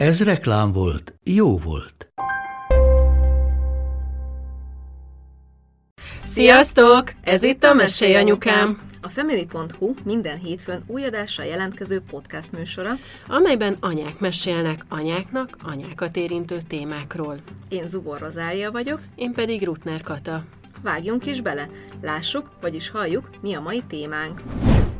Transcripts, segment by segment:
Ez reklám volt, jó volt. Sziasztok! Ez itt a Mesélj Anyukám! A Family.hu minden hétfőn új adással jelentkező podcast műsora, amelyben anyák mesélnek anyáknak anyákat érintő témákról. Én Zubor Rozália vagyok, Én pedig Rutner Kata. vágjunk is bele, lássuk, vagyis halljuk, mi a mai témánk.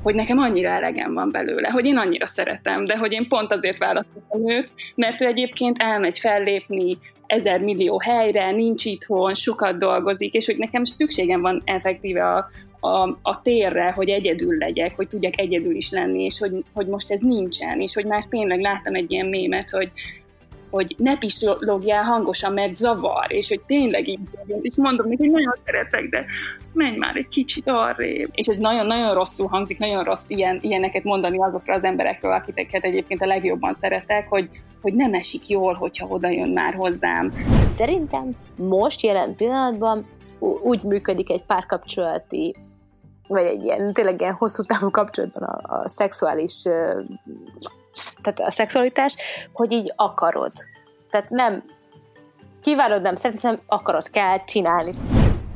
Hogy nekem annyira elegem van belőle, hogy én annyira szeretem, de hogy én pont azért választottam őt, mert ő egyébként elmegy fellépni ezer millió helyre, nincs itthon, sokat dolgozik, és hogy nekem szükségem van effektíve a, a, a térre, hogy egyedül legyek, hogy tudjak egyedül is lenni, és hogy, hogy most ez nincsen, és hogy már tényleg láttam egy ilyen mémet, hogy, hogy ne pislogjál hangosan, mert zavar, és hogy tényleg így és mondom neki, hogy nagyon szeretek, de menj már egy kicsit arrébb. És ez nagyon-nagyon rosszul hangzik, nagyon rossz ilyen, ilyeneket mondani azokra az emberekről, akiket egyébként a legjobban szeretek, hogy, hogy nem esik jól, hogyha oda jön már hozzám. Szerintem most jelen pillanatban úgy működik egy párkapcsolati vagy egy ilyen, tényleg ilyen hosszú távú kapcsolatban a, a szexuális, tehát a szexualitás, hogy így akarod. Tehát nem kívánod, nem szerintem akarod, kell csinálni.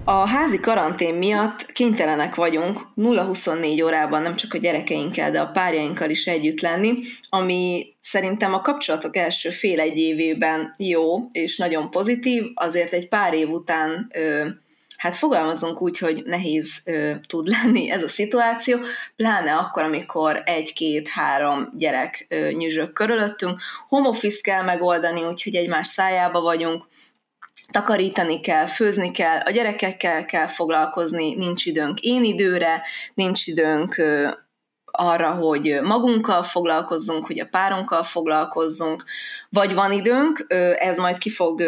A házi karantén miatt kénytelenek vagyunk 0-24 órában nem csak a gyerekeinkkel, de a párjainkkal is együtt lenni, ami szerintem a kapcsolatok első fél egy évében jó és nagyon pozitív, azért egy pár év után ö, hát fogalmazunk úgy, hogy nehéz ö, tud lenni ez a szituáció, pláne akkor, amikor egy-két-három gyerek ö, nyüzsök körülöttünk. Home office kell megoldani, úgyhogy egymás szájába vagyunk, takarítani kell, főzni kell, a gyerekekkel kell foglalkozni, nincs időnk én időre, nincs időnk ö, arra, hogy magunkkal foglalkozzunk, hogy a párunkkal foglalkozzunk, vagy van időnk, ez majd ki fog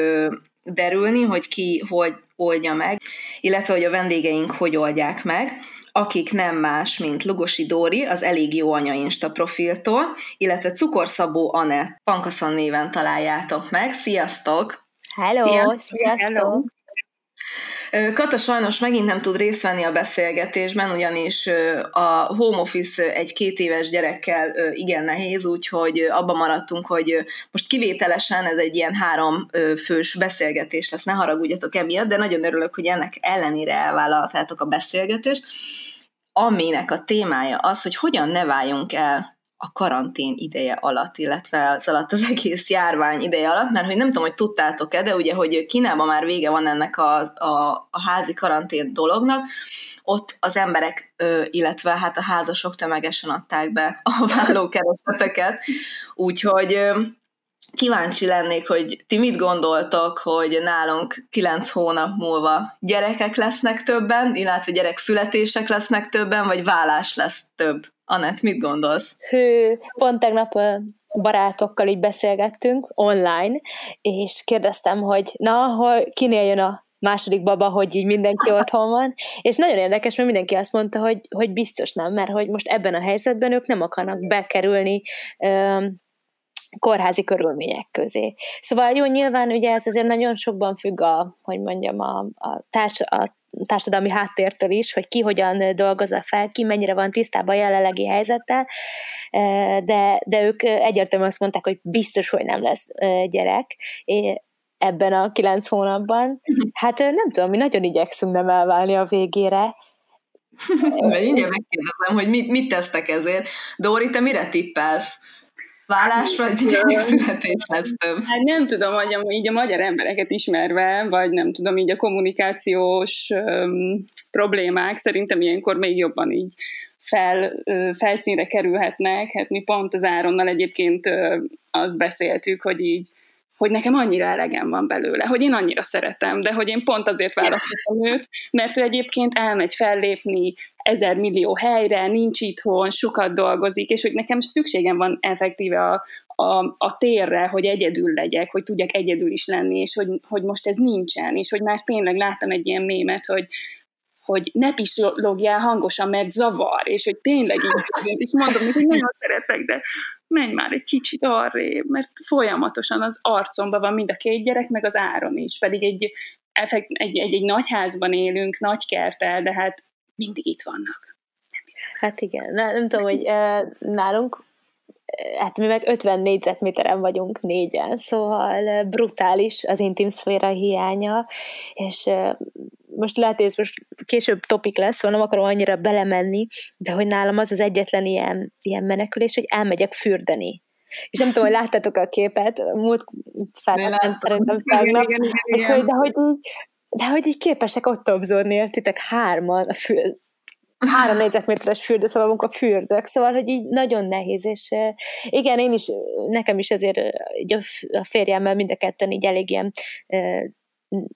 derülni, hogy ki hogy oldja meg, illetve hogy a vendégeink hogy oldják meg, akik nem más, mint Lugosi Dóri, az Elég Jó Anya Insta profiltól, illetve Cukorszabó Anett, Pankaszon néven találjátok meg. Sziasztok! Hello, Szia. sziasztok! Hello. Kata sajnos megint nem tud részt venni a beszélgetésben, ugyanis a home office egy két éves gyerekkel igen nehéz, úgyhogy abba maradtunk, hogy most kivételesen ez egy ilyen három fős beszélgetés lesz, ne haragudjatok emiatt, de nagyon örülök, hogy ennek ellenére elvállaltátok a beszélgetést, aminek a témája az, hogy hogyan ne váljunk el a karantén ideje alatt, illetve az alatt az egész járvány ideje alatt, mert hogy nem tudom, hogy tudtátok-e, de ugye, hogy Kínában már vége van ennek a, a, a házi karantén dolognak, ott az emberek, illetve hát a házasok tömegesen adták be a vállókereseteket, úgyhogy kíváncsi lennék, hogy ti mit gondoltok, hogy nálunk kilenc hónap múlva gyerekek lesznek többen, illetve gyerek születések lesznek többen, vagy vállás lesz több. Anett, mit gondolsz? Hű, pont tegnap barátokkal így beszélgettünk online, és kérdeztem, hogy na, hogy kinél jön a második baba, hogy így mindenki otthon van, és nagyon érdekes, mert mindenki azt mondta, hogy, hogy biztos nem, mert hogy most ebben a helyzetben ők nem akarnak bekerülni ö, kórházi körülmények közé. Szóval jó, nyilván ugye ez azért nagyon sokban függ a, hogy mondjam, a, a, társ, a társadalmi háttértől is, hogy ki hogyan dolgozza fel, ki mennyire van tisztában a jelenlegi helyzettel, eh, de, de ők egyértelműen azt mondták, hogy biztos, hogy nem lesz eh, gyerek ebben a kilenc hónapban. Hát eh, nem tudom, mi nagyon igyekszünk nem elválni a végére, mindjárt megkérdezem, hogy mit, mit tesztek ezért. Dóri, te mire tippelsz? Vállás vagy gyerekszületés lesz több? Hát nem tudom, hogy a, így a magyar embereket ismerve, vagy nem tudom, így a kommunikációs öm, problémák szerintem ilyenkor még jobban így fel, ö, felszínre kerülhetnek. Hát mi pont az Áronnal egyébként ö, azt beszéltük, hogy így hogy nekem annyira elegem van belőle, hogy én annyira szeretem, de hogy én pont azért választottam őt, mert ő egyébként elmegy fellépni ezer millió helyre, nincs itthon, sokat dolgozik, és hogy nekem szükségem van effektíve a, a, a térre, hogy egyedül legyek, hogy tudjak egyedül is lenni, és hogy, hogy most ez nincsen, és hogy már tényleg láttam egy ilyen mémet, hogy, hogy ne pislogjál hangosan, mert zavar, és hogy tényleg így, és mondom, hogy nagyon szeretek, de menj már egy kicsit arrébb, mert folyamatosan az arcomban van mind a két gyerek, meg az áron is, pedig egy, egy, egy, egy nagy házban élünk, nagy kertel, de hát mindig itt vannak. Nem hiszem. Hát igen, nem, nem tudom, hogy nálunk hát mi meg 50 négyzetméteren vagyunk négyen, szóval brutális az intim szféra hiánya, és most lehet, hogy ez most később topik lesz, szóval nem akarom annyira belemenni, de hogy nálam az az egyetlen ilyen, ilyen menekülés, hogy elmegyek fürdeni. És nem tudom, hogy láttátok a képet, múlt feltettem szerintem tegnap, de, hogy de hogy így képesek ott obzorni, titek hárman a fül, három négyzetméteres fürdőszobában a fürdök, szóval, hogy így nagyon nehéz, és igen, én is, nekem is ezért a férjemmel mind a ketten így elég ilyen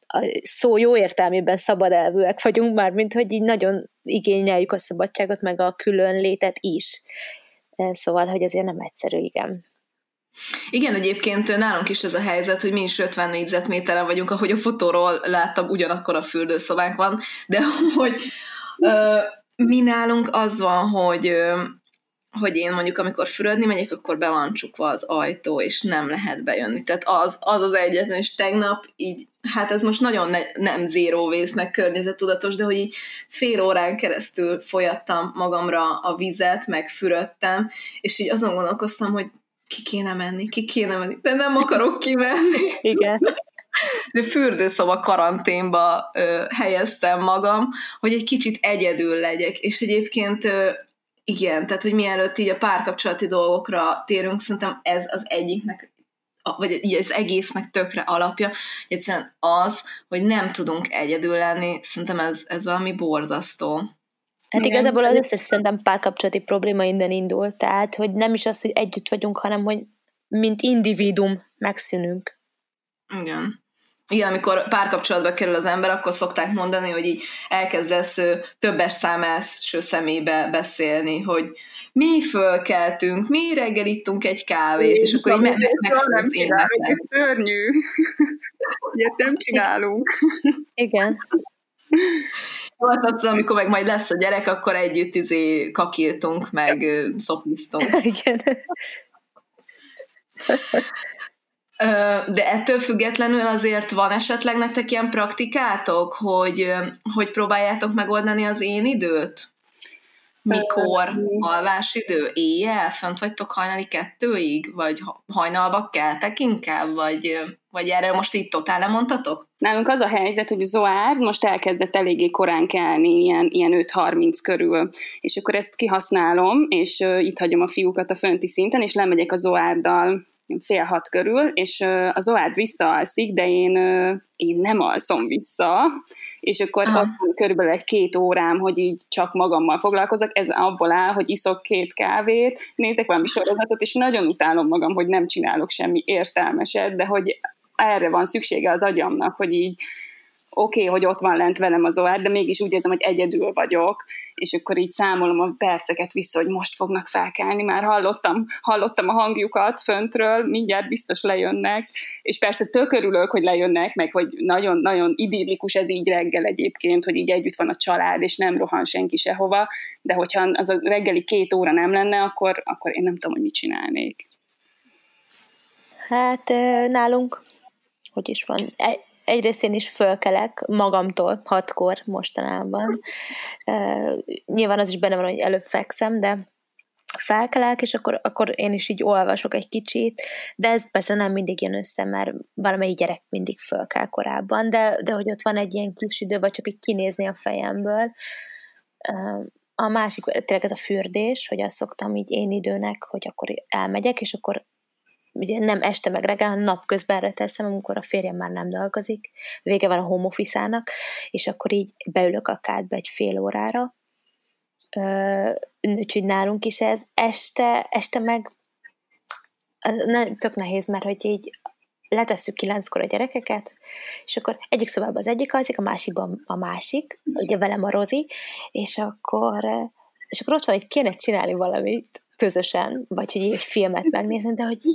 a szó jó értelmében szabad elvűek vagyunk már, mint hogy így nagyon igényeljük a szabadságot, meg a külön létet is. Szóval, hogy azért nem egyszerű, igen. Igen, egyébként nálunk is ez a helyzet, hogy mi is 50 négyzetméteren vagyunk, ahogy a fotóról láttam, ugyanakkor a fürdőszobánk van, de hogy mi nálunk az van, hogy hogy én mondjuk amikor fürödni megyek, akkor be van csukva az ajtó, és nem lehet bejönni. Tehát az az, az egyetlen, és tegnap így, hát ez most nagyon ne, nem zero waste, meg környezetudatos, de hogy így fél órán keresztül folyattam magamra a vizet, meg fürödtem, és így azon gondolkoztam, hogy ki kéne menni, ki kéne menni, de nem akarok kimenni. Igen. De fürdőszoba karanténba ö, helyeztem magam, hogy egy kicsit egyedül legyek, és egyébként ö, igen, tehát hogy mielőtt így a párkapcsolati dolgokra térünk, szerintem ez az egyiknek vagy így az egésznek tökre alapja, egyszerűen az, hogy nem tudunk egyedül lenni, szerintem ez, ez valami borzasztó. Hát Igen. igazából az összes szerintem párkapcsolati probléma innen indul, tehát hogy nem is az, hogy együtt vagyunk, hanem hogy mint individum megszűnünk. Igen. Igen, amikor párkapcsolatba kerül az ember, akkor szokták mondani, hogy így elkezdesz többes szám első szemébe beszélni, hogy mi fölkeltünk, mi reggel ittunk egy kávét, Én és akkor így meg, meg, megszólsz Ez szörnyű. Ilyet nem csinálunk. Igen. Volt az, amikor meg majd lesz a gyerek, akkor együtt izé kakiltunk, meg szopiztunk. Igen. De ettől függetlenül azért van esetleg nektek ilyen praktikátok, hogy, hogy próbáljátok megoldani az én időt? Mikor? Alvásidő? Éjjel? Fönt vagytok hajnali kettőig? Vagy hajnalba keltek inkább? Vagy, vagy erre most így totál lemondtatok? Nálunk az a helyzet, hogy Zoár most elkezdett eléggé korán kelni, ilyen, ilyen 5-30 körül, és akkor ezt kihasználom, és itt hagyom a fiúkat a fönti szinten, és lemegyek a Zoárdal fél hat körül, és az Oád visszaalszik, de én, én nem alszom vissza, és akkor Aha. körülbelül egy két órám, hogy így csak magammal foglalkozok, ez abból áll, hogy iszok két kávét, nézek valami sorozatot, és nagyon utálom magam, hogy nem csinálok semmi értelmeset, de hogy erre van szüksége az agyamnak, hogy így oké, okay, hogy ott van lent velem az OR, de mégis úgy érzem, hogy egyedül vagyok, és akkor így számolom a perceket vissza, hogy most fognak felkelni, már hallottam, hallottam a hangjukat föntről, mindjárt biztos lejönnek, és persze tök örülök, hogy lejönnek, meg hogy nagyon-nagyon idillikus ez így reggel egyébként, hogy így együtt van a család, és nem rohan senki sehova, de hogyha az a reggeli két óra nem lenne, akkor, akkor én nem tudom, hogy mit csinálnék. Hát nálunk, hogy is van, e, egyrészt én is fölkelek magamtól hatkor mostanában. Uh, nyilván az is benne van, hogy előbb fekszem, de felkelek, és akkor, akkor én is így olvasok egy kicsit, de ez persze nem mindig jön össze, mert valamelyik gyerek mindig fölkel korábban, de, de hogy ott van egy ilyen kis idő, vagy csak így kinézni a fejemből. A másik, tényleg ez a fürdés, hogy azt szoktam így én időnek, hogy akkor elmegyek, és akkor ugye nem este meg reggel, hanem napközben teszem, amikor a férjem már nem dolgozik, vége van a home office és akkor így beülök a kádba egy fél órára, úgyhogy nálunk is ez. Este, este meg ne, tök nehéz, mert hogy így letesszük kilenckor a gyerekeket, és akkor egyik szobában az egyik alszik, a másikban a másik, ugye velem a Rozi, és akkor, és akkor ott van, hogy kéne csinálni valamit, közösen, vagy hogy egy filmet megnézni, de hogy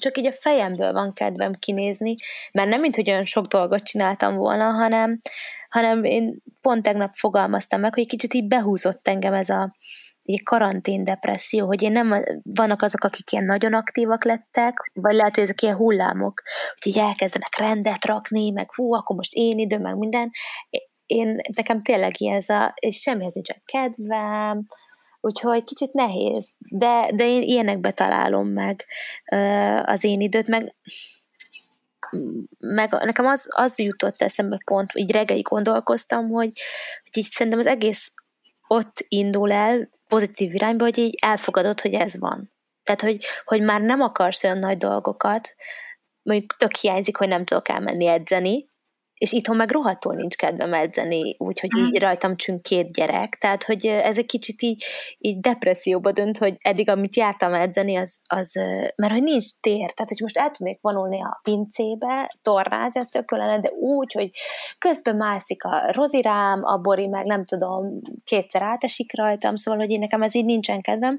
csak így a fejemből van kedvem kinézni, mert nem mint, hogy olyan sok dolgot csináltam volna, hanem, hanem én pont tegnap fogalmaztam meg, hogy kicsit így behúzott engem ez a egy karantén depresszió, hogy én nem, vannak azok, akik ilyen nagyon aktívak lettek, vagy lehet, hogy ezek ilyen hullámok, hogy így elkezdenek rendet rakni, meg hú, akkor most én idő, meg minden. Én, nekem tényleg ilyen ez a, és semmihez nincsen kedvem, úgyhogy kicsit nehéz, de, de én ilyenekbe találom meg az én időt, meg meg nekem az, az jutott eszembe pont, így reggelig gondolkoztam, hogy, hogy így szerintem az egész ott indul el pozitív irányba, hogy így elfogadod, hogy ez van. Tehát, hogy, hogy már nem akarsz olyan nagy dolgokat, mondjuk tök hiányzik, hogy nem tudok elmenni edzeni, és itthon meg rohadtul nincs kedvem edzeni, úgyhogy mm. így rajtam csünk két gyerek, tehát hogy ez egy kicsit így, így depresszióba dönt, hogy eddig, amit jártam edzeni, az, az mert hogy nincs tér, tehát hogy most el tudnék vonulni a pincébe, tornázni, ez tök lenne, de úgy, hogy közben mászik a rozirám, a bori meg nem tudom, kétszer átesik rajtam, szóval, hogy én nekem ez így nincsen kedvem,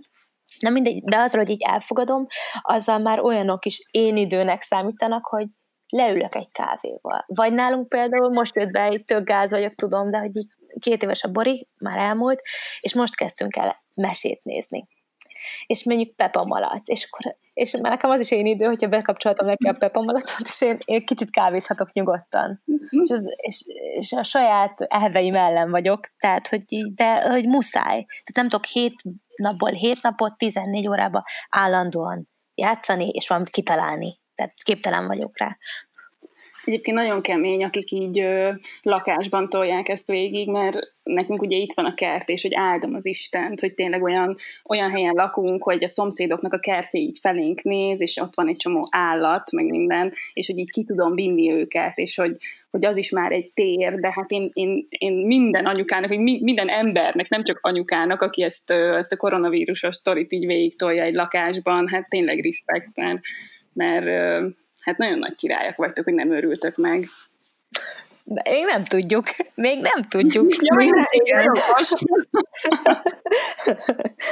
Na mindegy, de azról, hogy így elfogadom, azzal már olyanok is én időnek számítanak, hogy leülök egy kávéval. Vagy nálunk például most jött be, egy tök gáz vagyok, tudom, de hogy két éves a Bori, már elmúlt, és most kezdtünk el mesét nézni. És mondjuk Pepa Malac, és akkor, és már nekem az is én idő, hogyha bekapcsoltam neki a Pepa Malacot, és én, én kicsit kávézhatok nyugodtan. És, és, és, a saját elveim ellen vagyok, tehát, hogy de hogy muszáj. Tehát nem tudok hét napból hét napot, 14 órába állandóan játszani, és valamit kitalálni tehát képtelen vagyok rá. Egyébként nagyon kemény, akik így ö, lakásban tolják ezt végig, mert nekünk ugye itt van a kert, és hogy áldom az Istent, hogy tényleg olyan, olyan helyen lakunk, hogy a szomszédoknak a kertje így felénk néz, és ott van egy csomó állat, meg minden, és hogy így ki tudom vinni őket, és hogy, hogy az is már egy tér, de hát én, én, én minden anyukának, vagy minden embernek, nem csak anyukának, aki ezt, ezt a koronavírusos sztorit így végig tolja egy lakásban, hát tényleg respekt, mert mert hát nagyon nagy királyok vagytok, hogy nem örültök meg. De még nem tudjuk. Még nem tudjuk. Ja, még, nem,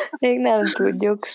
még nem tudjuk.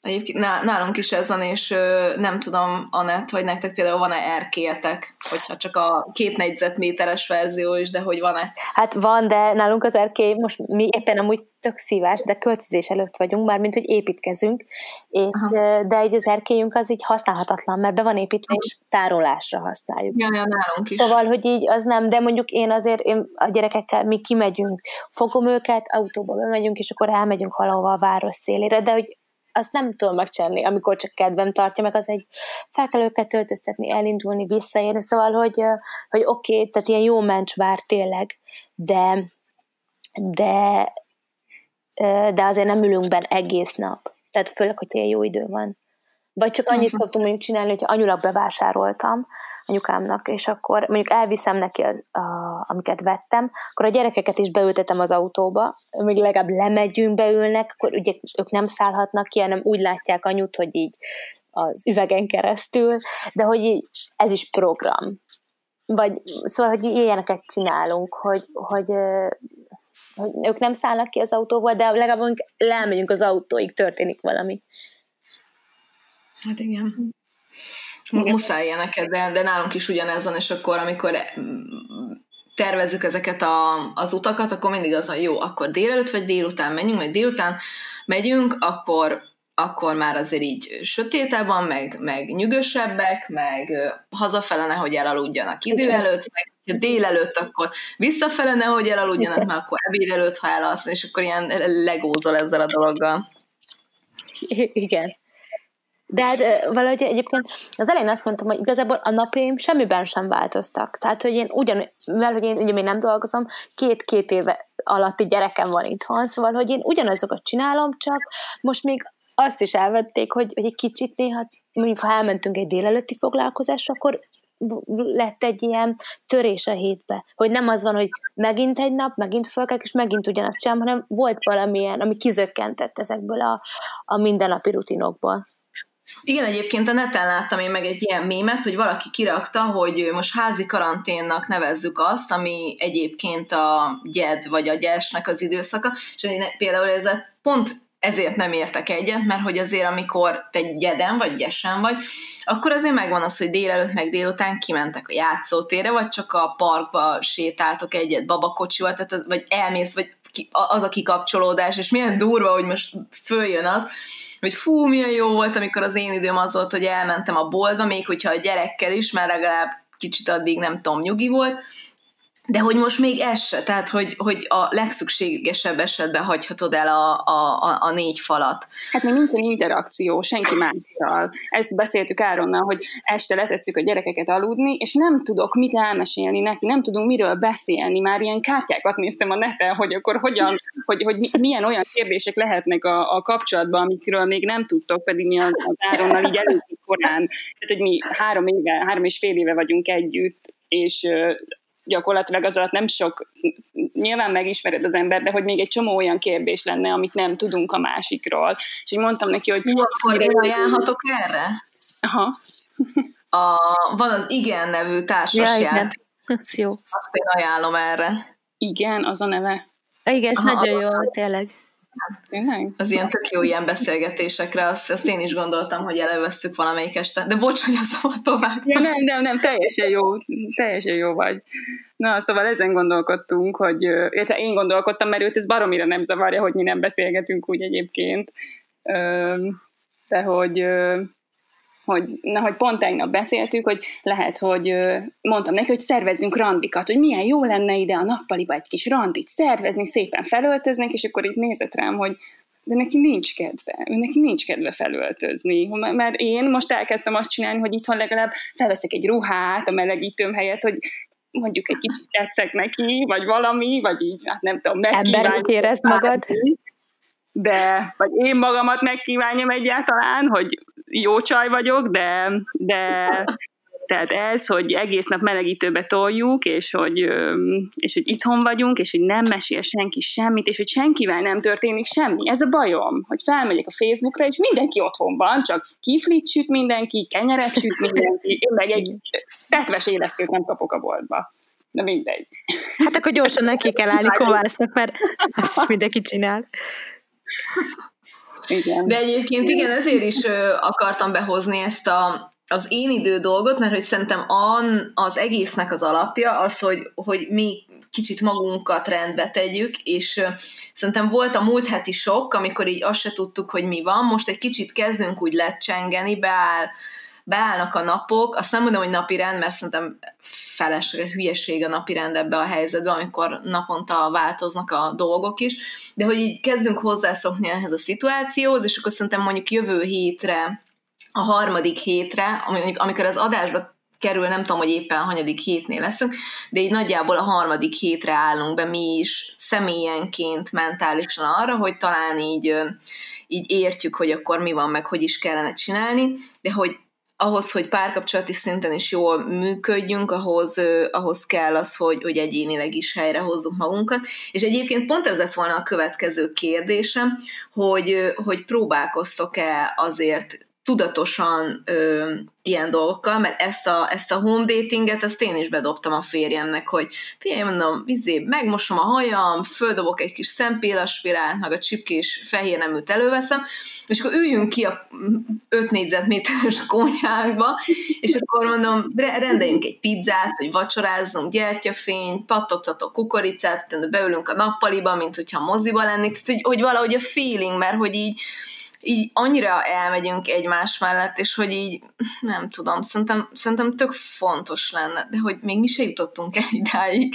Egyébként nálunk is ez van, és nem tudom, Anett, hogy nektek például van-e erkélyetek, hogyha csak a két négyzetméteres verzió is, de hogy van-e? Hát van, de nálunk az erkély, most mi éppen amúgy tök szívás, de költözés előtt vagyunk, már mint hogy építkezünk, és, Aha. de egy az erkélyünk az így használhatatlan, mert be van építve, és tárolásra használjuk. Ja, ja, nálunk is. Szóval, hogy így az nem, de mondjuk én azért én a gyerekekkel mi kimegyünk, fogom őket, autóba bemegyünk, és akkor elmegyünk valahova a város szélére, de hogy azt nem tudom megcsinálni, amikor csak kedvem tartja, meg az egy fel kell őket öltöztetni, elindulni, visszaérni, szóval, hogy, hogy oké, okay, tehát ilyen jó mencsvár tényleg, de, de, de azért nem ülünk benne egész nap. Tehát főleg, hogy ilyen jó idő van. Vagy csak annyit szoktunk mondjuk csinálni, hogy anyulag bevásároltam, anyukámnak, és akkor mondjuk elviszem neki, az, a, amiket vettem, akkor a gyerekeket is beültetem az autóba, még legalább lemegyünk, beülnek, akkor ugye ők nem szállhatnak ki, hanem úgy látják anyut, hogy így az üvegen keresztül, de hogy így, ez is program. Vagy szóval, hogy ilyeneket csinálunk, hogy, hogy, hogy ők nem szállnak ki az autóból, de legalább lemegyünk az autóig, történik valami. Hát igen. Muszáj ilyeneket, de, de nálunk is ugyanez van, és akkor, amikor tervezzük ezeket a, az utakat, akkor mindig az a jó, akkor délelőtt vagy délután menjünk, majd délután megyünk, akkor akkor már azért így sötétebb van, meg, meg nyugosabbek, meg hazafele nehogy elaludjanak idő előtt, meg ha délelőtt, akkor visszafele nehogy elaludjanak, mert akkor ebéd előtt, ha elalsz, és akkor ilyen legózol ezzel a dologgal. Igen. De hát valahogy egyébként az elején azt mondtam, hogy igazából a napjaim semmiben sem változtak. Tehát, hogy én ugyan, mivel hogy én ugye még nem dolgozom, két-két éve alatti gyerekem van itthon, szóval, hogy én ugyanazokat csinálom, csak most még azt is elvették, hogy, hogy egy kicsit néha, mondjuk ha elmentünk egy délelőtti foglalkozásra, akkor lett egy ilyen törés a hétbe, hogy nem az van, hogy megint egy nap, megint fölkelek, és megint ugyanazt sem, hanem volt valamilyen, ami kizökkentett ezekből a, a mindennapi rutinokból. Igen, egyébként a neten láttam én meg egy ilyen mémet, hogy valaki kirakta, hogy most házi karanténnak nevezzük azt, ami egyébként a gyed vagy a gyesnek az időszaka, és én például ez pont ezért nem értek egyet, mert hogy azért amikor te gyeden vagy gyesen vagy, akkor azért megvan az, hogy délelőtt meg délután kimentek a játszótérre, vagy csak a parkba sétáltok egyet babakocsival, tehát, vagy elmész, vagy az a kikapcsolódás, és milyen durva, hogy most följön az, hogy fú, milyen jó volt, amikor az én időm az volt, hogy elmentem a boltba, még hogyha a gyerekkel is, mert legalább kicsit addig nem tudom, nyugi volt, de hogy most még ez se, tehát hogy, hogy a legszükségesebb esetben hagyhatod el a, a, a, négy falat. Hát még nincsen interakció senki mással. Ezt beszéltük Áronnal, hogy este letesszük a gyerekeket aludni, és nem tudok mit elmesélni neki, nem tudunk miről beszélni. Már ilyen kártyákat néztem a neten, hogy akkor hogyan, hogy, hogy milyen olyan kérdések lehetnek a, a kapcsolatban, amikről még nem tudtok, pedig mi az, az Áronnal így előtt korán. Tehát, hogy mi három éve, három és fél éve vagyunk együtt, és gyakorlatilag az alatt nem sok, nyilván megismered az ember, de hogy még egy csomó olyan kérdés lenne, amit nem tudunk a másikról. És így mondtam neki, hogy... Jó, akkor én ajánlhatok erre? Aha. A, van az Igen nevű társas ja, jó. Azt én ajánlom erre. Igen, az a neve. Igen, és Aha, nagyon jó, tényleg. Tényleg? Az ilyen tök jó ilyen beszélgetésekre, azt, azt én is gondoltam, hogy elővesszük valamelyik este. De bocs, hogy a szót tovább. Ja, nem, nem, nem, teljesen jó, teljesen jó vagy. Na, szóval ezen gondolkodtunk, hogy, illetve én gondolkodtam, mert őt ez baromira nem zavarja, hogy mi nem beszélgetünk úgy egyébként. De hogy hogy, na, hogy pont tegnap beszéltük, hogy lehet, hogy mondtam neki, hogy szervezzünk randikat, hogy milyen jó lenne ide a nappaliba egy kis randit szervezni, szépen felöltöznek, és akkor itt nézett rám, hogy de neki nincs kedve, neki nincs kedve felöltözni, mert én most elkezdtem azt csinálni, hogy itthon legalább felveszek egy ruhát a melegítőm helyett, hogy mondjuk egy kicsit tetszek neki, vagy valami, vagy így, hát nem tudom, megkívánni. érezd magad. De, vagy én magamat megkívánjam egyáltalán, hogy jó csaj vagyok, de, de tehát ez, hogy egész nap melegítőbe toljuk, és hogy, és hogy itthon vagyunk, és hogy nem mesél senki semmit, és hogy senkivel nem történik semmi. Ez a bajom, hogy felmegyek a Facebookra, és mindenki otthon van, csak kiflit süt mindenki, kenyeret süt mindenki, én meg egy tetves élesztőt nem kapok a boltba. De mindegy. Hát akkor gyorsan neki kell állni kovásznak, mert azt is mindenki csinál. Igen. De egyébként igen, ezért is akartam behozni ezt a, az én idő dolgot, mert hogy szerintem an, az egésznek az alapja az, hogy, hogy mi kicsit magunkat rendbe tegyük, és szerintem volt a múlt heti sok, amikor így azt se tudtuk, hogy mi van, most egy kicsit kezdünk úgy lecsengeni, beáll, beállnak a napok, azt nem mondom, hogy napi rend, mert szerintem feleség, hülyeség a napi rend ebbe a helyzetbe, amikor naponta változnak a dolgok is, de hogy így kezdünk hozzászokni ehhez a szituációhoz, és akkor szerintem mondjuk jövő hétre, a harmadik hétre, amikor az adásba kerül, nem tudom, hogy éppen hanyadik hétnél leszünk, de így nagyjából a harmadik hétre állunk be mi is személyenként, mentálisan arra, hogy talán így, így értjük, hogy akkor mi van, meg hogy is kellene csinálni, de hogy ahhoz, hogy párkapcsolati szinten is jól működjünk, ahhoz, ahhoz kell az, hogy, hogy egyénileg is helyrehozzuk magunkat. És egyébként pont ez lett volna a következő kérdésem, hogy, hogy próbálkoztok-e azért tudatosan ö, ilyen dolgokkal, mert ezt a, ezt a home datinget, ezt én is bedobtam a férjemnek, hogy figyelj, mondom, vizé, megmosom a hajam, földobok egy kis szempélaspirált, meg a csipkés fehér neműt előveszem, és akkor üljünk ki a 5 négyzetméteres konyhánkba, és akkor mondom, rendeljünk egy pizzát, vagy vacsorázzunk gyertyafényt, pattogtatok kukoricát, utána beülünk a nappaliba, mint hogyha moziba lennék, tehát hogy, hogy valahogy a feeling, mert hogy így így annyira elmegyünk egymás mellett, és hogy így, nem tudom, szerintem, szerintem tök fontos lenne, de hogy még mi se jutottunk el idáig.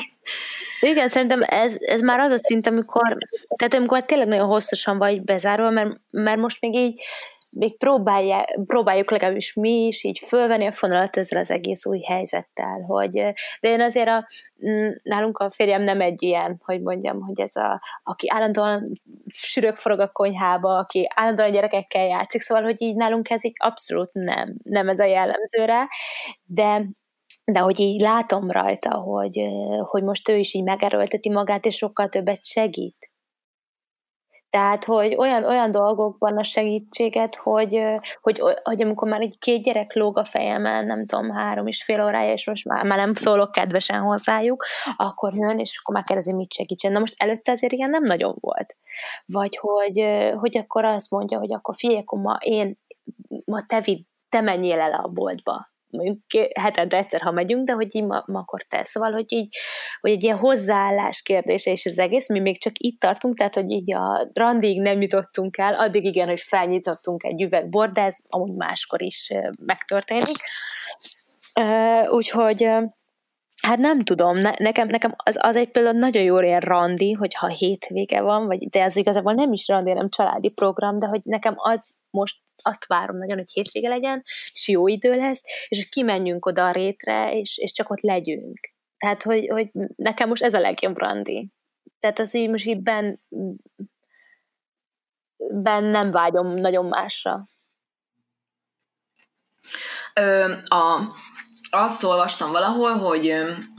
Igen, szerintem ez, ez már az a szint, amikor, tehát amikor tényleg nagyon hosszasan vagy bezárva, mert, mert most még így még próbálja, próbáljuk legalábbis mi is így fölvenni a fonalat ezzel az egész új helyzettel, hogy, de én azért a, mm, nálunk a férjem nem egy ilyen, hogy mondjam, hogy ez a, aki állandóan sürök forog a konyhába, aki állandóan a gyerekekkel játszik, szóval, hogy így nálunk ez így abszolút nem, nem ez a jellemző rá, de de hogy így látom rajta, hogy, hogy most ő is így megerőlteti magát, és sokkal többet segít Tehát, hogy olyan, olyan dolgokban a segítséget, hogy, hogy, hogy amikor már egy két gyerek lóg a fejemen, nem tudom, három és fél órája, és most már, már nem szólok kedvesen hozzájuk, akkor jön, és akkor már kérdezi, mit segítsen. Na most előtte azért igen nem nagyon volt. Vagy hogy, hogy akkor azt mondja, hogy akkor figyelj, akkor ma én, ma te vidd, te menjél el a boltba mondjuk hetente egyszer, ha megyünk, de hogy így ma, ma akkor te. Szóval, hogy így, hogy egy ilyen hozzáállás kérdése és az egész, mi még csak itt tartunk, tehát, hogy így a randig nem jutottunk el, addig igen, hogy felnyitottunk egy üvegbort, de ez amúgy máskor is megtörténik. Úgyhogy Hát nem tudom, ne, nekem, nekem az, az egy például nagyon jó ilyen randi, hogyha hétvége van, vagy, de ez igazából nem is randi, hanem családi program, de hogy nekem az most azt várom nagyon, hogy hétvége legyen, és jó idő lesz, és hogy kimenjünk oda a rétre, és, és csak ott legyünk. Tehát, hogy, hogy nekem most ez a legjobb randi. Tehát az, hogy most így ben, ben nem vágyom nagyon másra. Ö, a, azt olvastam valahol, hogy,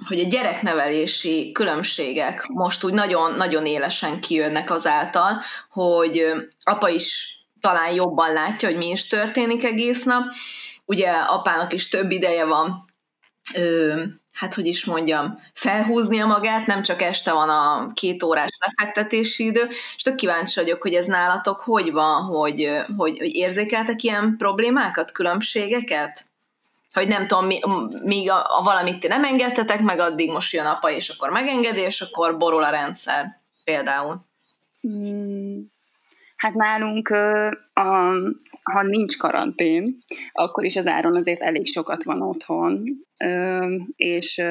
hogy a gyereknevelési különbségek most úgy nagyon, nagyon élesen kijönnek azáltal, hogy apa is talán jobban látja, hogy mi is történik egész nap. Ugye apának is több ideje van, ö, hát hogy is mondjam, felhúznia magát, nem csak este van a két órás lefektetési idő, és tök kíváncsi vagyok, hogy ez nálatok hogy van, hogy, hogy, hogy érzékeltek ilyen problémákat, különbségeket? Hogy nem tudom, míg a, a valamit ti nem engedtetek meg, addig most jön apa, és akkor megengedi, és akkor borul a rendszer például. Hmm Hát nálunk, a, ha nincs karantén, akkor is az áron azért elég sokat van otthon, és,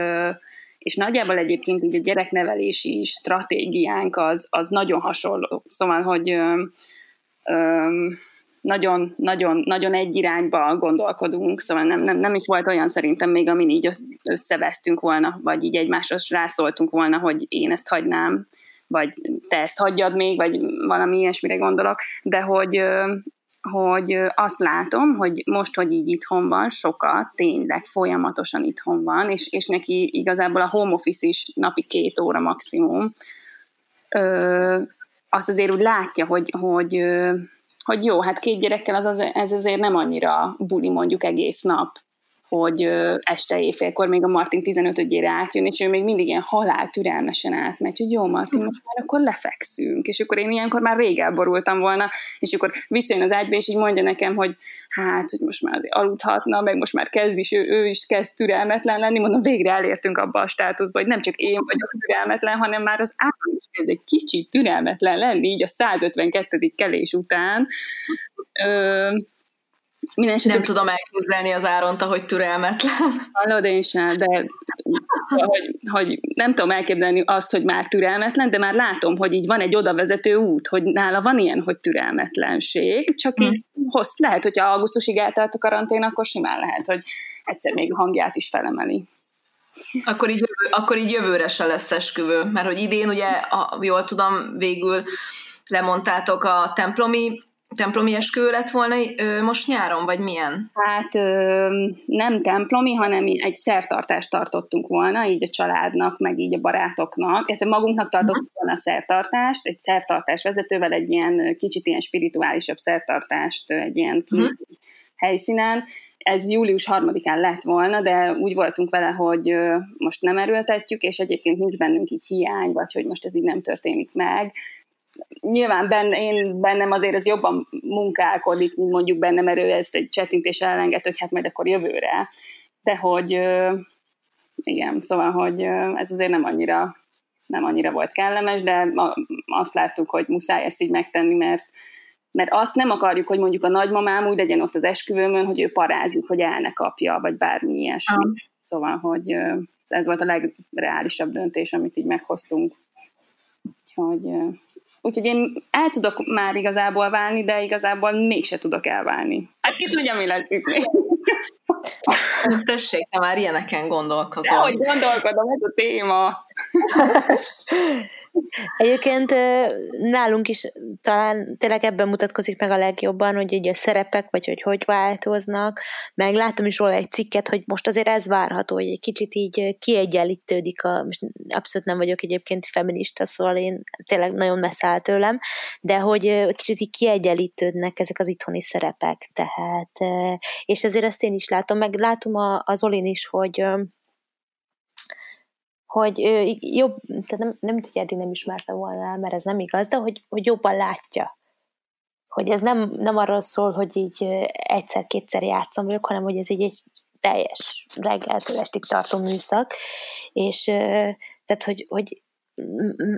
és nagyjából egyébként így a gyereknevelési stratégiánk az, az nagyon hasonló. Szóval, hogy nagyon, nagyon, nagyon egy irányba gondolkodunk, szóval nem, nem, nem is volt olyan szerintem még, amin így összevesztünk volna, vagy így egymásra rászóltunk volna, hogy én ezt hagynám, vagy te ezt hagyjad még, vagy valami ilyesmire gondolok, de hogy, hogy azt látom, hogy most, hogy így itthon van, sokat, tényleg folyamatosan itthon van, és, és neki igazából a home office is napi két óra maximum, ö, azt azért úgy látja, hogy, hogy, hogy jó, hát két gyerekkel az, az, ez azért nem annyira buli mondjuk egész nap, hogy este éjfélkor még a Martin 15-ére átjön, és ő még mindig ilyen halál türelmesen átmegy, hogy jó Martin, most már akkor lefekszünk, és akkor én ilyenkor már rég elborultam volna, és akkor visszajön az ágyba, és így mondja nekem, hogy hát, hogy most már azért aludhatna, meg most már kezd is, ő, ő is kezd türelmetlen lenni, mondom, végre elértünk abba a státuszba, hogy nem csak én vagyok türelmetlen, hanem már az állam is kezd egy kicsit türelmetlen lenni, így a 152. kelés után, Ö, minden nem tudom elképzelni az Áront, hogy türelmetlen. Hallod, én sem, de szóval, hogy, hogy nem tudom elképzelni azt, hogy már türelmetlen, de már látom, hogy így van egy odavezető út, hogy nála van ilyen, hogy türelmetlenség, csak hmm. így hossz, lehet, hogyha augusztusig eltelt a karantén, akkor simán lehet, hogy egyszer még a hangját is felemeli. Akkor így, jövő, akkor így jövőre se lesz esküvő, mert hogy idén ugye, a, jól tudom, végül lemondtátok a templomi templomi esküvő lett volna most nyáron, vagy milyen? Hát nem templomi, hanem egy szertartást tartottunk volna, így a családnak, meg így a barátoknak. Illetve magunknak tartottunk volna a szertartást, egy szertartás vezetővel egy ilyen kicsit ilyen spirituálisabb szertartást egy ilyen uh-huh. helyszínen. Ez július harmadikán lett volna, de úgy voltunk vele, hogy most nem erőltetjük, és egyébként nincs bennünk így hiány, vagy hogy most ez így nem történik meg nyilván benne, én bennem azért ez jobban munkálkodik, mint mondjuk bennem, mert ő ezt egy csetintés elenged, hogy hát majd akkor jövőre. De hogy igen, szóval, hogy ez azért nem annyira, nem annyira volt kellemes, de azt láttuk, hogy muszáj ezt így megtenni, mert, mert azt nem akarjuk, hogy mondjuk a nagymamám úgy legyen ott az esküvőmön, hogy ő parázik, hogy el ne kapja, vagy bármi ilyesmi. Ah. Szóval, hogy ez volt a legreálisabb döntés, amit így meghoztunk. Úgyhogy Úgyhogy én el tudok már igazából válni, de igazából mégse tudok elválni. Hát ki tudja, mi lesz itt Tessék, te már ilyeneken gondolkozol. hogy gondolkodom, ez a téma. Egyébként nálunk is talán tényleg ebben mutatkozik meg a legjobban, hogy így a szerepek, vagy hogy hogy változnak, meg láttam is róla egy cikket, hogy most azért ez várható, hogy egy kicsit így kiegyenlítődik, a, most abszolút nem vagyok egyébként feminista, szóval én tényleg nagyon messze áll tőlem, de hogy kicsit így kiegyenlítődnek ezek az itthoni szerepek, tehát, és ezért ezt én is látom, meg látom az Olin is, hogy hogy jobb, tehát nem, nem hogy eddig nem ismerte volna el, mert ez nem igaz, de hogy, hogy jobban látja. Hogy ez nem, nem arról szól, hogy így egyszer-kétszer játszom vagyok, hanem hogy ez így egy teljes reggeltől estig tartó műszak, és tehát, hogy, hogy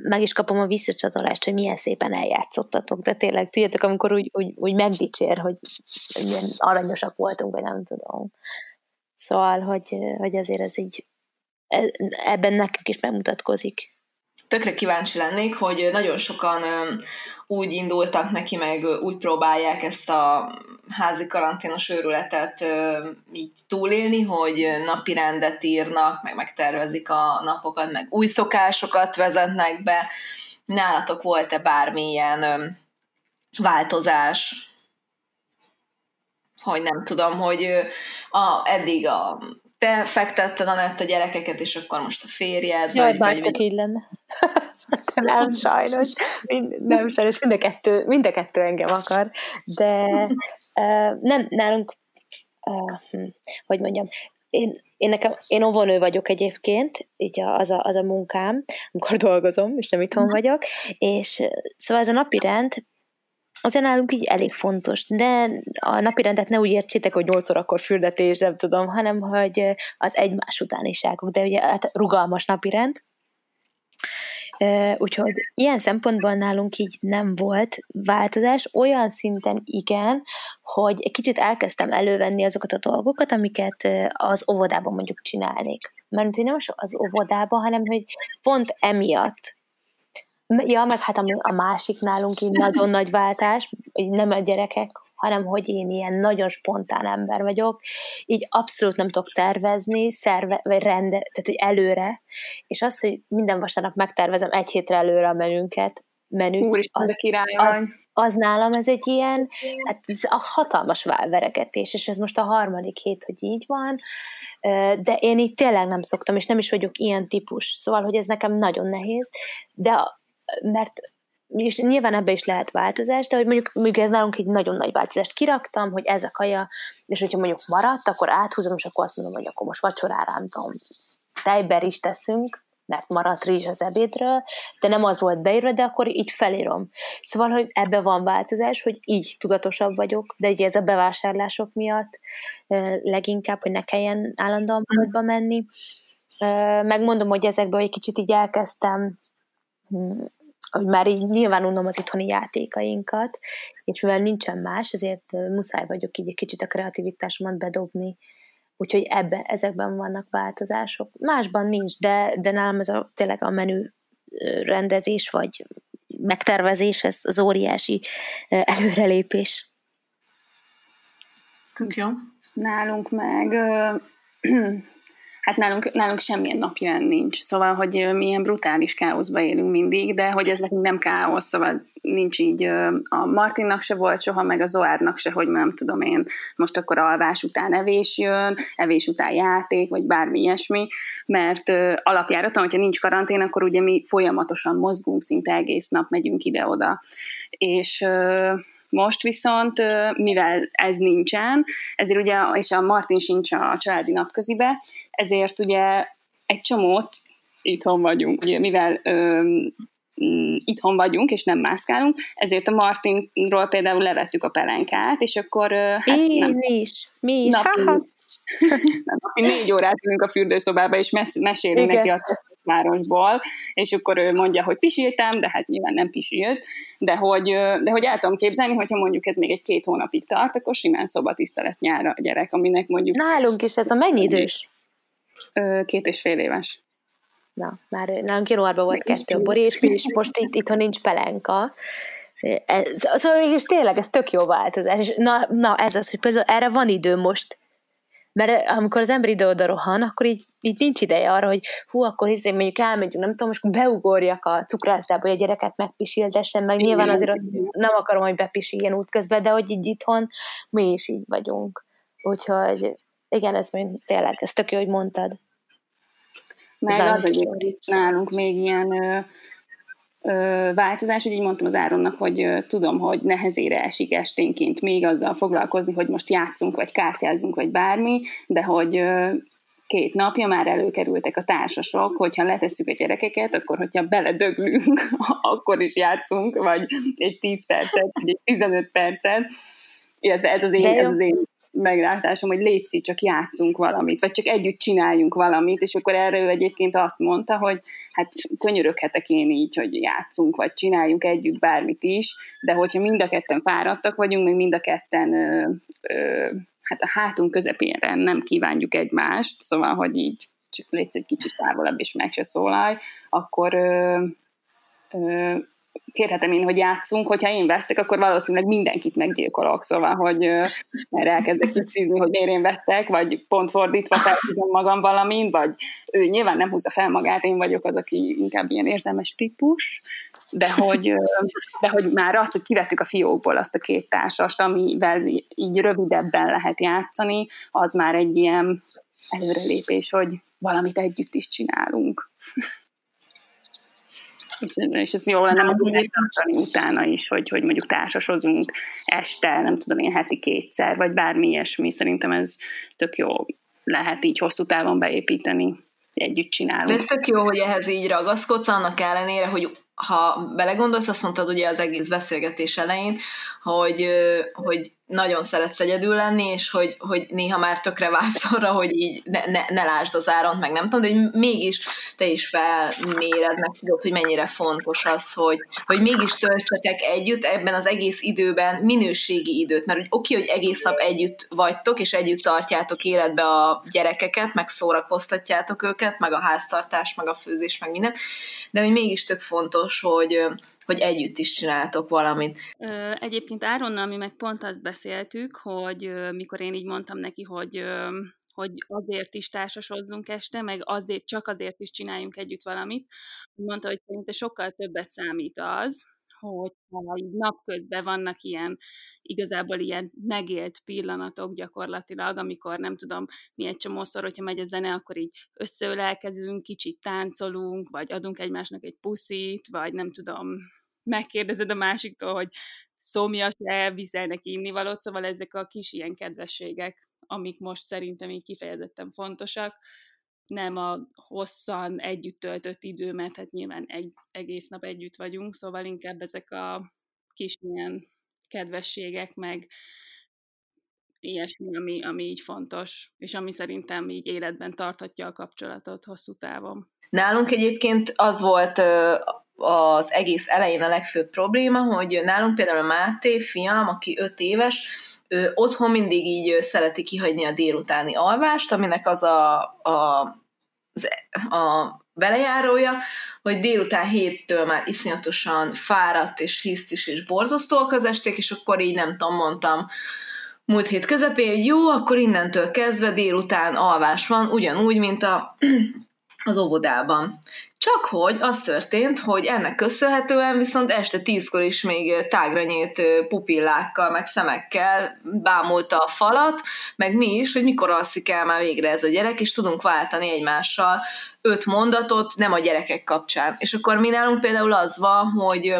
meg is kapom a visszacsatolást, hogy milyen szépen eljátszottatok, de tényleg, tudjátok, amikor úgy, úgy, úgy megdicsér, hogy milyen aranyosak voltunk, vagy nem tudom. Szóval, hogy, hogy azért ez így ebben nekünk is megmutatkozik. Tökre kíváncsi lennék, hogy nagyon sokan úgy indultak neki, meg úgy próbálják ezt a házi karanténos őrületet így túlélni, hogy napi rendet írnak, meg megtervezik a napokat, meg új szokásokat vezetnek be. Nálatok volt-e bármilyen változás? Hogy nem tudom, hogy a, eddig a te fektetted a nett a gyerekeket, és akkor most a férjed, Jaj, vagy... vagy így lenne. nem, sajnos. Mind, nem, sajnos mind a, kettő, mind a kettő engem akar, de uh, nem, nálunk uh, hogy mondjam, én, én, nekem, én óvónő vagyok egyébként, így az a, az a munkám, amikor dolgozom, és nem itthon mhm. vagyok, és szóval ez a napi rend azért nálunk így elég fontos, de a napi rendet ne úgy értsétek, hogy 8 órakor fürdetés, nem tudom, hanem hogy az egymás utániságok, de ugye hát rugalmas napi rend, Úgyhogy ilyen szempontból nálunk így nem volt változás, olyan szinten igen, hogy egy kicsit elkezdtem elővenni azokat a dolgokat, amiket az óvodában mondjuk csinálnék. Mert hogy nem az óvodában, hanem hogy pont emiatt Ja, meg hát a, a másik nálunk így nagyon nagy váltás, nem a gyerekek, hanem hogy én ilyen nagyon spontán ember vagyok, így abszolút nem tudok tervezni, szerve, vagy rende, tehát hogy előre, és az, hogy minden vasárnap megtervezem egy hétre előre a menünket, menüt, Úr, az, az, az nálam ez egy ilyen, hát ez a hatalmas válveregetés, és ez most a harmadik hét, hogy így van, de én így tényleg nem szoktam, és nem is vagyok ilyen típus, szóval, hogy ez nekem nagyon nehéz, de mert és nyilván ebbe is lehet változás, de hogy mondjuk, mondjuk ez nálunk egy nagyon nagy változást kiraktam, hogy ez a kaja, és hogyha mondjuk maradt, akkor áthúzom, és akkor azt mondom, hogy akkor most vacsorára, nem tudom, tejber is teszünk, mert maradt rizs az ebédről, de nem az volt beírva, de akkor így felírom. Szóval, hogy ebbe van változás, hogy így tudatosabb vagyok, de ugye ez a bevásárlások miatt leginkább, hogy ne kelljen állandóan boltba menni. Megmondom, hogy ezekből egy kicsit így elkezdtem hogy már így nyilván unom az itthoni játékainkat, és mivel nincsen más, ezért muszáj vagyok így egy kicsit a kreativitásomat bedobni, úgyhogy ebbe, ezekben vannak változások. Másban nincs, de, de nálam ez a, tényleg a menü rendezés, vagy megtervezés, ez az óriási előrelépés. Tök jó. Nálunk meg Hát nálunk, nálunk semmilyen napirend nincs, szóval, hogy mi ilyen brutális káoszba élünk mindig, de hogy ez nekünk nem káosz, szóval nincs így a Martinnak se volt soha, meg a Zoárnak se, hogy nem tudom én, most akkor alvás után evés jön, evés után játék, vagy bármi ilyesmi, mert alapjáraton, hogyha nincs karantén, akkor ugye mi folyamatosan mozgunk, szinte egész nap megyünk ide-oda. És most viszont, mivel ez nincsen, ezért ugye, és a Martin sincs a családi napközibe, ezért ugye egy csomót itthon vagyunk, ugye, mivel mm, itthon vagyunk, és nem mászkálunk, ezért a Martinról például levettük a pelenkát, és akkor... Hát Én nem, mi is, mi is, napi, napi négy órát ülünk a fürdőszobába, és mes- mesélünk neki a városból, és akkor ő mondja, hogy pisiltem, de hát nyilván nem pisilt, de hogy, de hogy el tudom képzelni, hogyha mondjuk ez még egy két hónapig tart, akkor simán szobatiszta lesz nyára a gyerek, aminek mondjuk... Nálunk is ez a mennyi idős? Két és fél éves. Na, már nálunk januárban volt kettő a bori, és mi is most itt, itthon nincs pelenka. Ez, szóval mégis tényleg ez tök jó változás. És na, na, ez az, hogy például erre van idő most mert amikor az ember ide-oda rohan, akkor így, így nincs ideje arra, hogy hú, akkor hiszem, mondjuk elmegyünk, nem tudom, most beugorjak a cukrászdába, hogy a gyereket megpisiltessen, meg nyilván azért nem akarom, hogy bepisiljen útközben, de hogy így itthon mi is így vagyunk. Úgyhogy igen, ez még tényleg, ez tök jó, hogy mondtad. Meg az egyébként nálunk még ilyen változás, hogy így mondtam az Áronnak, hogy tudom, hogy nehezére esik esténként még azzal foglalkozni, hogy most játszunk, vagy kártyázzunk, vagy bármi, de hogy két napja már előkerültek a társasok, hogyha letesszük a gyerekeket, akkor hogyha beledöglünk, akkor is játszunk, vagy egy 10 percet, vagy egy 15 percet. Ez, ez, az én, ez az én meglátásom, hogy létszik, csak játszunk valamit, vagy csak együtt csináljunk valamit, és akkor erre egyébként azt mondta, hogy hát könyöröghetek én így, hogy játszunk, vagy csináljunk együtt bármit is, de hogyha mind a ketten fáradtak vagyunk, meg mind a ketten ö, ö, hát a hátunk közepére nem kívánjuk egymást, szóval, hogy így csak létsz egy kicsit távolabb, és meg se szólalj, akkor ö, ö, kérhetem én, hogy játszunk, hogyha én vesztek, akkor valószínűleg mindenkit meggyilkolok, szóval, hogy mert elkezdek kicsizni, hogy miért én vesztek, vagy pont fordítva felhúzom magam valamint, vagy ő nyilván nem húzza fel magát, én vagyok az, aki inkább ilyen érzelmes típus, de hogy, de hogy már az, hogy kivettük a fiókból azt a két társast, amivel így rövidebben lehet játszani, az már egy ilyen előrelépés, hogy valamit együtt is csinálunk és ez jó lenne mondjuk utána is, hogy, hogy mondjuk társasozunk este, nem tudom én heti kétszer, vagy bármi ilyesmi, szerintem ez tök jó lehet így hosszú távon beépíteni, együtt csinálunk. De ez tök jó, hogy ehhez így ragaszkodsz, annak ellenére, hogy ha belegondolsz, azt mondtad ugye az egész beszélgetés elején, hogy, hogy nagyon szeretsz egyedül lenni, és hogy, hogy néha már tökre válsz arra, hogy így ne, ne, ne lásd az áront, meg nem tudom, de hogy mégis te is felméred, meg tudod, hogy mennyire fontos az, hogy, hogy mégis töltsetek együtt ebben az egész időben minőségi időt, mert hogy oké, hogy egész nap együtt vagytok, és együtt tartjátok életbe a gyerekeket, meg szórakoztatjátok őket, meg a háztartás, meg a főzés, meg minden, de hogy mégis tök fontos, hogy hogy együtt is csináltok valamit. Egyébként Áronnal mi meg pont azt beszéltük, hogy mikor én így mondtam neki, hogy hogy azért is társasozzunk este, meg azért, csak azért is csináljunk együtt valamit. Mondta, hogy szerintem sokkal többet számít az, hogy így napközben vannak ilyen, igazából ilyen megélt pillanatok gyakorlatilag, amikor nem tudom, mi egy csomószor, hogyha megy a zene, akkor így összeölelkezünk, kicsit táncolunk, vagy adunk egymásnak egy puszit, vagy nem tudom, megkérdezed a másiktól, hogy szomjas-e, viszel neki innivalót, szóval ezek a kis ilyen kedvességek, amik most szerintem így kifejezetten fontosak, nem a hosszan együtt töltött idő, mert hát nyilván egy egész nap együtt vagyunk, szóval inkább ezek a kis ilyen kedvességek, meg ilyesmi, ami, ami így fontos, és ami szerintem így életben tarthatja a kapcsolatot hosszú távon. Nálunk egyébként az volt az egész elején a legfőbb probléma, hogy nálunk például a Máté, fiam, aki öt éves, ő otthon mindig így szereti kihagyni a délutáni alvást, aminek az a, a, az, a belejárója, hogy délután héttől már iszonyatosan fáradt és hiszt is, és borzasztóak az esték, és akkor így nem tudom, mondtam, múlt hét közepén, hogy jó, akkor innentől kezdve délután alvás van, ugyanúgy, mint a, az óvodában. Csak hogy az történt, hogy ennek köszönhetően viszont este tízkor is még tágra nyílt pupillákkal, meg szemekkel bámulta a falat, meg mi is, hogy mikor alszik el már végre ez a gyerek, és tudunk váltani egymással öt mondatot, nem a gyerekek kapcsán. És akkor mi nálunk például az van, hogy,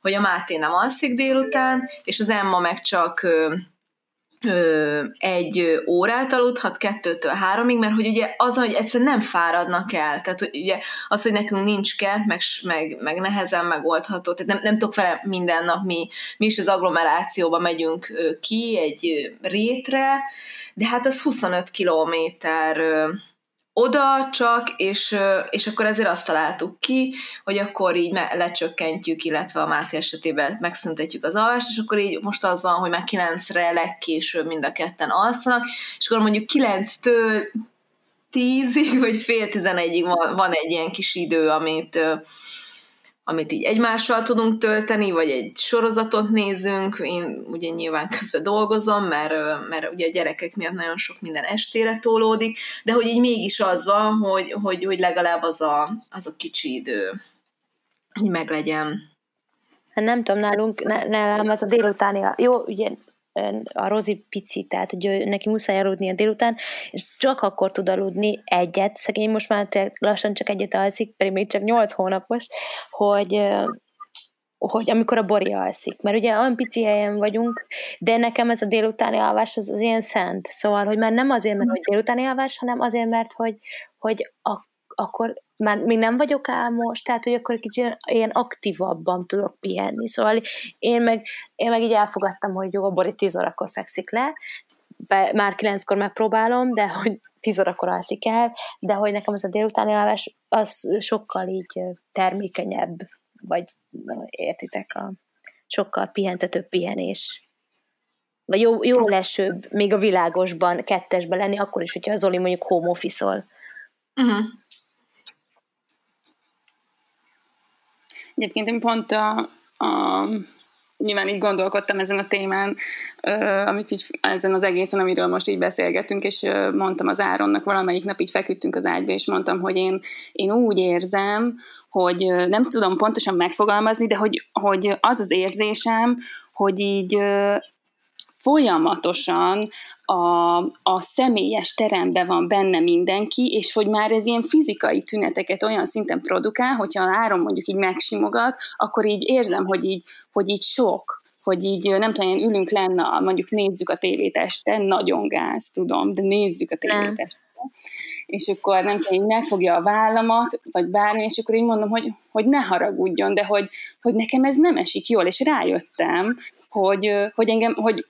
hogy a Máté nem alszik délután, és az Emma meg csak egy órát aludhat, kettőtől háromig, mert hogy ugye az, hogy egyszerűen nem fáradnak el, tehát hogy ugye az, hogy nekünk nincs kent, meg, meg, meg nehezen megoldható, tehát nem, nem tudok vele minden nap, mi, mi is az agglomerációba megyünk ki egy rétre, de hát az 25 kilométer oda csak, és, és akkor ezért azt találtuk ki, hogy akkor így lecsökkentjük, illetve a Máté esetében megszüntetjük az alvást, és akkor így most az van, hogy már kilencre legkésőbb mind a ketten alszanak, és akkor mondjuk kilenctől tízig, vagy fél tizenegyig van, van egy ilyen kis idő, amit, amit így egymással tudunk tölteni, vagy egy sorozatot nézünk, én ugye nyilván közben dolgozom, mert, mert ugye a gyerekek miatt nagyon sok minden estére tólódik, de hogy így mégis az van, hogy, hogy, hogy legalább az a, az a kicsi idő, hogy meglegyen. Hát nem tudom, nálunk, nálam az a délutáni, jó, ugye a Rozi pici, tehát hogy neki muszáj aludni a délután, és csak akkor tud aludni egyet, szegény most már lassan csak egyet alszik, pedig még csak nyolc hónapos, hogy hogy amikor a Bori alszik, mert ugye olyan pici helyen vagyunk, de nekem ez a délutáni alvás az, az ilyen szent, szóval, hogy már nem azért, mert hogy délutáni alvás, hanem azért, mert hogy, hogy a, akkor már még nem vagyok álmos, tehát hogy akkor kicsit ilyen aktívabban tudok pihenni. Szóval én meg, én meg így elfogadtam, hogy jó, a Bori 10 órakor fekszik le, be, már kilenckor megpróbálom, de hogy 10 órakor alszik el, de hogy nekem az a délutáni alvás, az sokkal így termékenyebb, vagy értitek, a sokkal pihentetőbb pihenés. Vagy jó, jó lesőbb még a világosban kettesben lenni, akkor is, hogyha az Zoli mondjuk home office-ol. Uh-huh. Egyébként én pont a, a nyilván így gondolkodtam ezen a témán, amit így ezen az egészen, amiről most így beszélgetünk, és mondtam az Áronnak, valamelyik nap így feküdtünk az ágyba, és mondtam, hogy én, én úgy érzem, hogy nem tudom pontosan megfogalmazni, de hogy, hogy az az érzésem, hogy így folyamatosan a, a személyes teremben van benne mindenki, és hogy már ez ilyen fizikai tüneteket olyan szinten produkál, hogyha a áron mondjuk így megsimogat, akkor így érzem, hogy így, hogy így sok, hogy így nem tudom, ülünk lenne, mondjuk nézzük a tévét este, nagyon gáz, tudom, de nézzük a tévét este. És akkor nem tudom, így megfogja a vállamat, vagy bármi, és akkor így mondom, hogy, hogy ne haragudjon, de hogy, hogy nekem ez nem esik jól, és rájöttem, hogy, hogy engem, hogy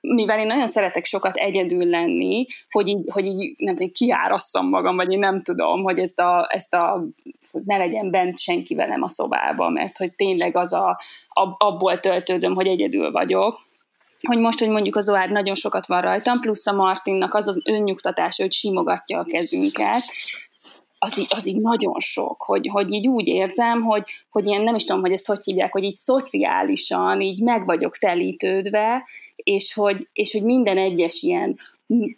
mivel én nagyon szeretek sokat egyedül lenni, hogy így, hogy így nem tudom, kiárasszam magam, vagy én nem tudom, hogy ezt a, ezt a hogy ne legyen bent senki velem a szobában, mert hogy tényleg az a, abból töltődöm, hogy egyedül vagyok, hogy most, hogy mondjuk az Oár nagyon sokat van rajtam, plusz a Martinnak az az önnyugtatás, hogy simogatja a kezünket, az így, az így nagyon sok, hogy, hogy így úgy érzem, hogy, hogy ilyen nem is tudom, hogy ezt hogy hívják, hogy így szociálisan így meg vagyok telítődve, és hogy, és hogy minden egyes ilyen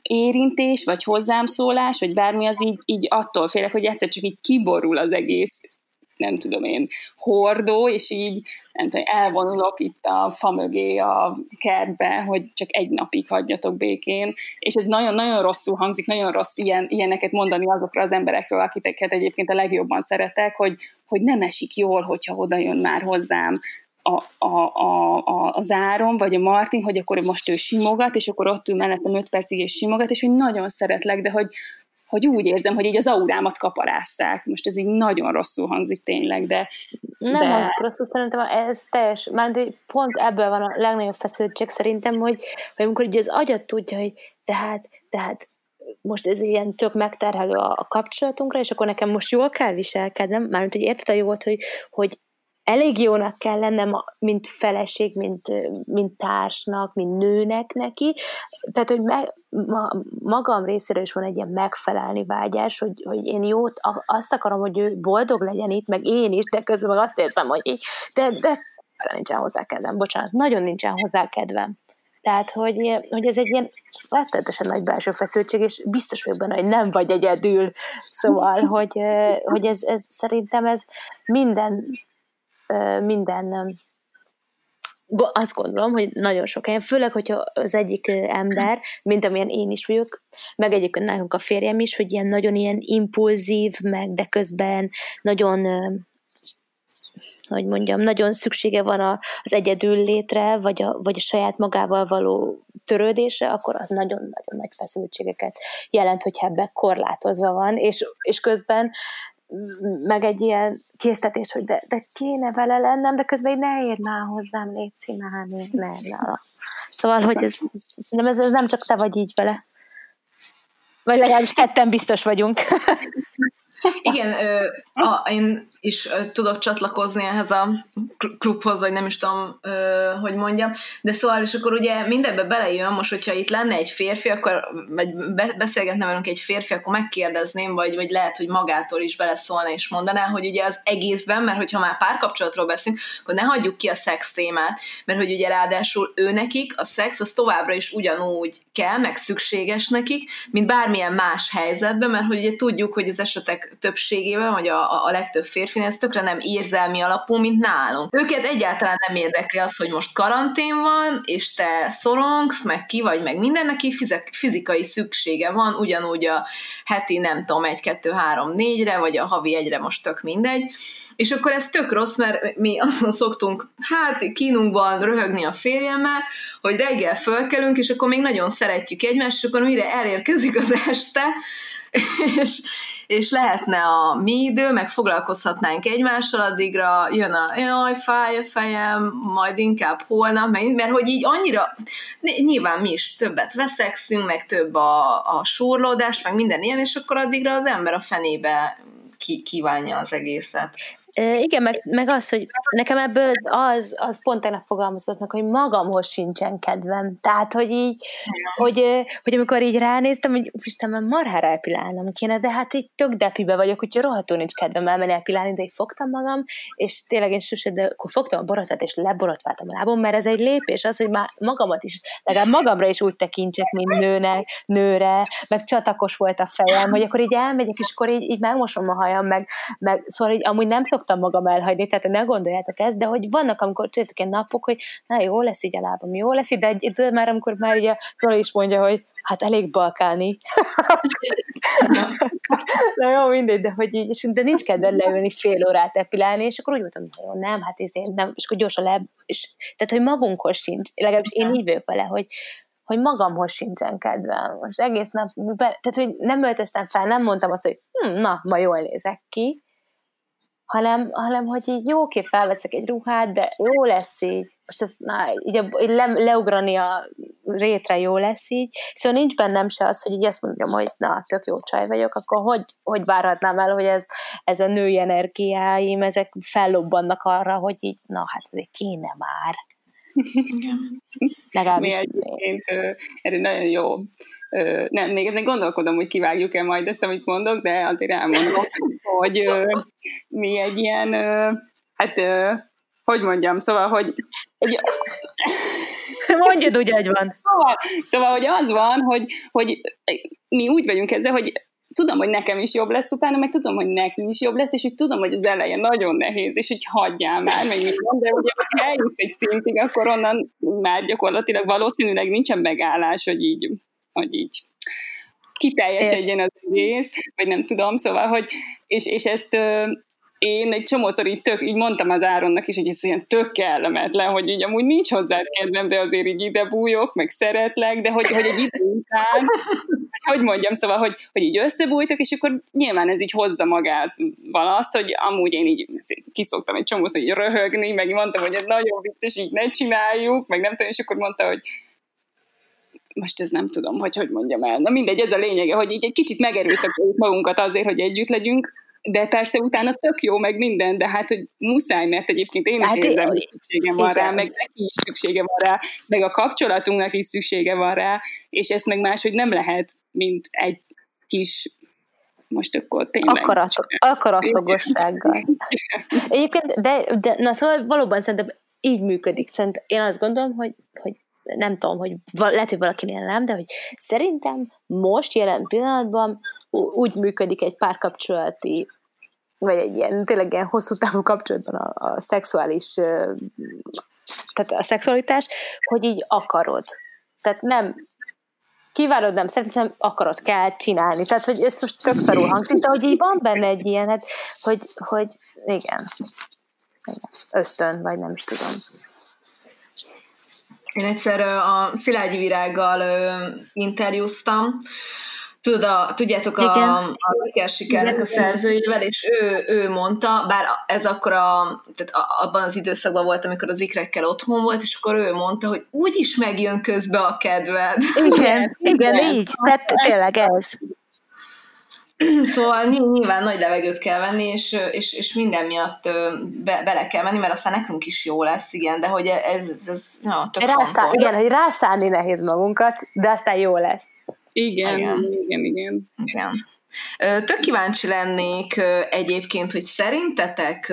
érintés, vagy hozzám szólás, vagy bármi az így, így attól félek, hogy egyszer csak így kiborul az egész nem tudom én, hordó, és így nem tudom, elvonulok itt a fa mögé a kertbe, hogy csak egy napig hagyjatok békén, és ez nagyon-nagyon rosszul hangzik, nagyon rossz ilyen, ilyeneket mondani azokra az emberekről, akiket egyébként a legjobban szeretek, hogy, hogy nem esik jól, hogyha oda jön már hozzám a, a, a, a, az Áron, vagy a Martin, hogy akkor most ő simogat, és akkor ott ül mellettem öt percig és simogat, és hogy nagyon szeretlek, de hogy, hogy úgy érzem, hogy így az aurámat kaparásszák. Most ez így nagyon rosszul hangzik tényleg, de... Nem de... hangzik rosszul, szerintem ez teljes, mert pont ebből van a legnagyobb feszültség szerintem, hogy, hogy amikor így az agyat tudja, hogy tehát, tehát most ez ilyen tök megterhelő a, a kapcsolatunkra, és akkor nekem most jól kell viselkednem, mármint, hogy érted a jót, hogy, hogy elég jónak kell lennem, mint feleség, mint, mint társnak, mint nőnek neki. Tehát, hogy me, ma, magam részéről is van egy ilyen megfelelni vágyás, hogy, hogy én jót, azt akarom, hogy ő boldog legyen itt, meg én is, de közben meg azt érzem, hogy így, de, de nincsen hozzá kedvem, bocsánat, nagyon nincsen hozzá kedvem. Tehát, hogy, hogy ez egy ilyen rettenetesen nagy belső feszültség, és biztos vagyok benne, hogy nem vagy egyedül. Szóval, hogy, hogy ez, ez szerintem ez minden minden azt gondolom, hogy nagyon sok helyen, főleg, hogyha az egyik ember, mint amilyen én is vagyok, meg egyébként nálunk a férjem is, hogy ilyen nagyon ilyen impulzív, meg de közben nagyon hogy mondjam, nagyon szüksége van az egyedül létre, vagy a, vagy a saját magával való törődésre, akkor az nagyon-nagyon nagy feszültségeket jelent, hogyha ebbe korlátozva van, és, és közben meg egy ilyen késztetés, hogy de, de kéne vele lennem, de közben ne érd már hozzám, légy már, ne, ne. Szóval, hogy ez, ez, ez, ez nem csak te vagy így vele. Vagy legalábbis ketten biztos vagyunk. Igen, a, én is tudok csatlakozni ehhez a klubhoz, vagy nem is tudom, hogy mondjam, de szóval, és akkor ugye mindebbe belejön, most, hogyha itt lenne egy férfi, akkor, vagy be, beszélgetne velünk egy férfi, akkor megkérdezném, vagy, vagy lehet, hogy magától is beleszólna és mondaná, hogy ugye az egészben, mert hogyha már párkapcsolatról beszélünk, akkor ne hagyjuk ki a szex témát, mert hogy ugye ráadásul ő nekik a szex az továbbra is ugyanúgy kell, meg szükséges nekik, mint bármilyen más helyzetben, mert hogy ugye tudjuk, hogy az esetek többségében, vagy a, a legtöbb férfinél ez tökre nem érzelmi alapú, mint nálunk. Őket egyáltalán nem érdekli az, hogy most karantén van, és te szorongsz, meg ki vagy, meg minden, neki fizikai szüksége van, ugyanúgy a heti, nem tudom, egy, kettő, három, négyre, vagy a havi egyre most tök mindegy, és akkor ez tök rossz, mert mi azon szoktunk, hát kínunkban röhögni a férjemmel, hogy reggel fölkelünk, és akkor még nagyon szeretjük egymást, és akkor mire elérkezik az este, és, és lehetne a mi idő, meg foglalkozhatnánk egymással, addigra jön a jaj, fáj a fejem, majd inkább holnap, mert hogy így annyira, nyilván mi is többet veszekszünk, meg több a, a súrlódás, meg minden ilyen, és akkor addigra az ember a fenébe kívánja az egészet. Igen, meg, meg az, hogy nekem ebből az, az pont tegnap fogalmazott meg, hogy magamhoz sincsen kedvem. Tehát, hogy így, hogy, hogy amikor így ránéztem, hogy Isten, már marhára elpilálnom kéne, de hát így tök depibe vagyok, hogy rohadtul nincs kedvem elmenni elpilálni, de így fogtam magam, és tényleg én sose, de akkor fogtam a borotvát, és leborotváltam a lábom, mert ez egy lépés, az, hogy már magamat is, legalább magamra is úgy tekintsek, mint nőnek, nőre, meg csatakos volt a fejem, hogy akkor így elmegyek, és akkor így, így megmosom a hajam, meg, meg szóval így amúgy nem szok szoktam magam elhagyni, tehát ne gondoljátok ezt, de hogy vannak, amikor tudjátok ilyen napok, hogy na jó lesz így a lábam, jó lesz így, de egy, tudod már, amikor már ugye Rola is mondja, hogy hát elég balkáni. na jó, mindegy, de hogy így, de nincs kedve leülni fél órát epilálni, és akkor úgy voltam, hogy jó, nem, hát én nem, és akkor gyorsan le, és, tehát, hogy magunkhoz sincs, legalábbis én így vagyok vele, hogy, hogy magamhoz sincsen kedvem. Most egész nap, tehát, hogy nem öltöztem fel, nem mondtam azt, hogy hm, na, ma jól nézek ki, hanem, hanem hogy így jó, oké, felveszek egy ruhát, de jó lesz így. Most ez, na, így, a, így le, leugrani a rétre jó lesz így. Szóval nincs bennem se az, hogy így azt mondjam, hogy na, tök jó csaj vagyok, akkor hogy, hogy várhatnám el, hogy ez, ez a női energiáim, ezek fellobbannak arra, hogy így, na, hát ez kéne már. Legalábbis. Mi egyébként erről nagyon jó nem, még ezen gondolkodom, hogy kivágjuk-e majd ezt, amit mondok, de azért elmondom, hogy ö, mi egy ilyen, ö, hát ö, hogy mondjam, szóval, hogy egy, Mondjad úgy, hogy van. Szóval, szóval, hogy az van, hogy, hogy mi úgy vagyunk ezzel, hogy tudom, hogy nekem is jobb lesz utána, meg tudom, hogy nekünk is jobb lesz, és hogy tudom, hogy az eleje nagyon nehéz, és hogy hagyjál már, meg mond, de ugye, ha eljutsz egy szintig, akkor onnan már gyakorlatilag valószínűleg nincsen megállás, hogy így hogy így kiteljesedjen az egész, vagy nem tudom, szóval, hogy, és, és ezt én egy csomószor így, tök, így mondtam az Áronnak is, hogy ez ilyen tök kellemetlen, hogy így amúgy nincs hozzá kedvem, de azért így ide bújok, meg szeretlek, de hogy, hogy egy idő után, hogy mondjam, szóval, hogy, hogy így összebújtak, és akkor nyilván ez így hozza magát azt, hogy amúgy én így kiszoktam egy csomószor így röhögni, meg mondtam, hogy ez nagyon vicces, így ne csináljuk, meg nem tudom, és akkor mondta, hogy most ez nem tudom, hogy hogy mondjam el. Na mindegy, ez a lényege, hogy így egy kicsit megerőszakoljuk magunkat azért, hogy együtt legyünk, de persze utána tök jó, meg minden, de hát, hogy muszáj, mert egyébként én is hát érzem, hogy szükségem van rá, meg neki is szüksége van rá, meg a kapcsolatunknak is szüksége van rá, és ezt meg máshogy nem lehet, mint egy kis most akkor tényleg. Akarat, akaratogossággal. Egyébként, de, de, na szóval valóban szerintem így működik. Szerintem én azt gondolom, hogy, hogy nem tudom, hogy lehet, hogy valakinél nem, de hogy szerintem most jelen pillanatban úgy működik egy párkapcsolati vagy egy ilyen, tényleg ilyen hosszú távú kapcsolatban a, a szexuális tehát a szexualitás, hogy így akarod. Tehát nem kiválod, nem szerintem akarod, kell csinálni. Tehát, hogy ez most tök szarul hangzik, de hogy így van benne egy ilyen, hát, hogy, hogy igen, igen, ösztön, vagy nem is tudom. Én egyszer a Szilágyi Virággal interjúztam, Tudod, a, tudjátok, a, a Siker Sikernek a szerzőjével, és ő, ő mondta, bár ez akkor a, tehát abban az időszakban volt, amikor az ikrekkel otthon volt, és akkor ő mondta, hogy úgyis megjön közbe a kedved. Igen, igen, igen. így, tehát tényleg ez. szóval nyilván nagy levegőt kell venni, és, és, és minden miatt be, bele kell menni, mert aztán nekünk is jó lesz, igen, de hogy ez, ez, ez na, tök Rászá, fontos. Igen, hogy rászállni nehéz magunkat, de aztán jó lesz. Igen, igen, igen. igen. igen. Tök kíváncsi lennék egyébként, hogy szerintetek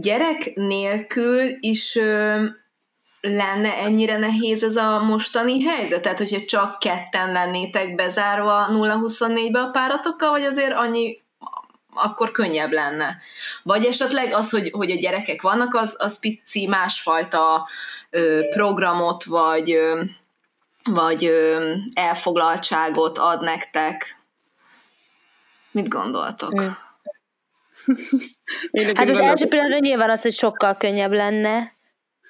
gyerek nélkül is lenne ennyire nehéz ez a mostani helyzet? Tehát, hogyha csak ketten lennétek bezárva 0-24-be a páratokkal, vagy azért annyi akkor könnyebb lenne. Vagy esetleg az, hogy, hogy a gyerekek vannak, az, az pici másfajta ö, programot, vagy, ö, vagy ö, elfoglaltságot ad nektek. Mit gondoltok? Hát most első pillanatban nyilván az, hogy sokkal könnyebb lenne,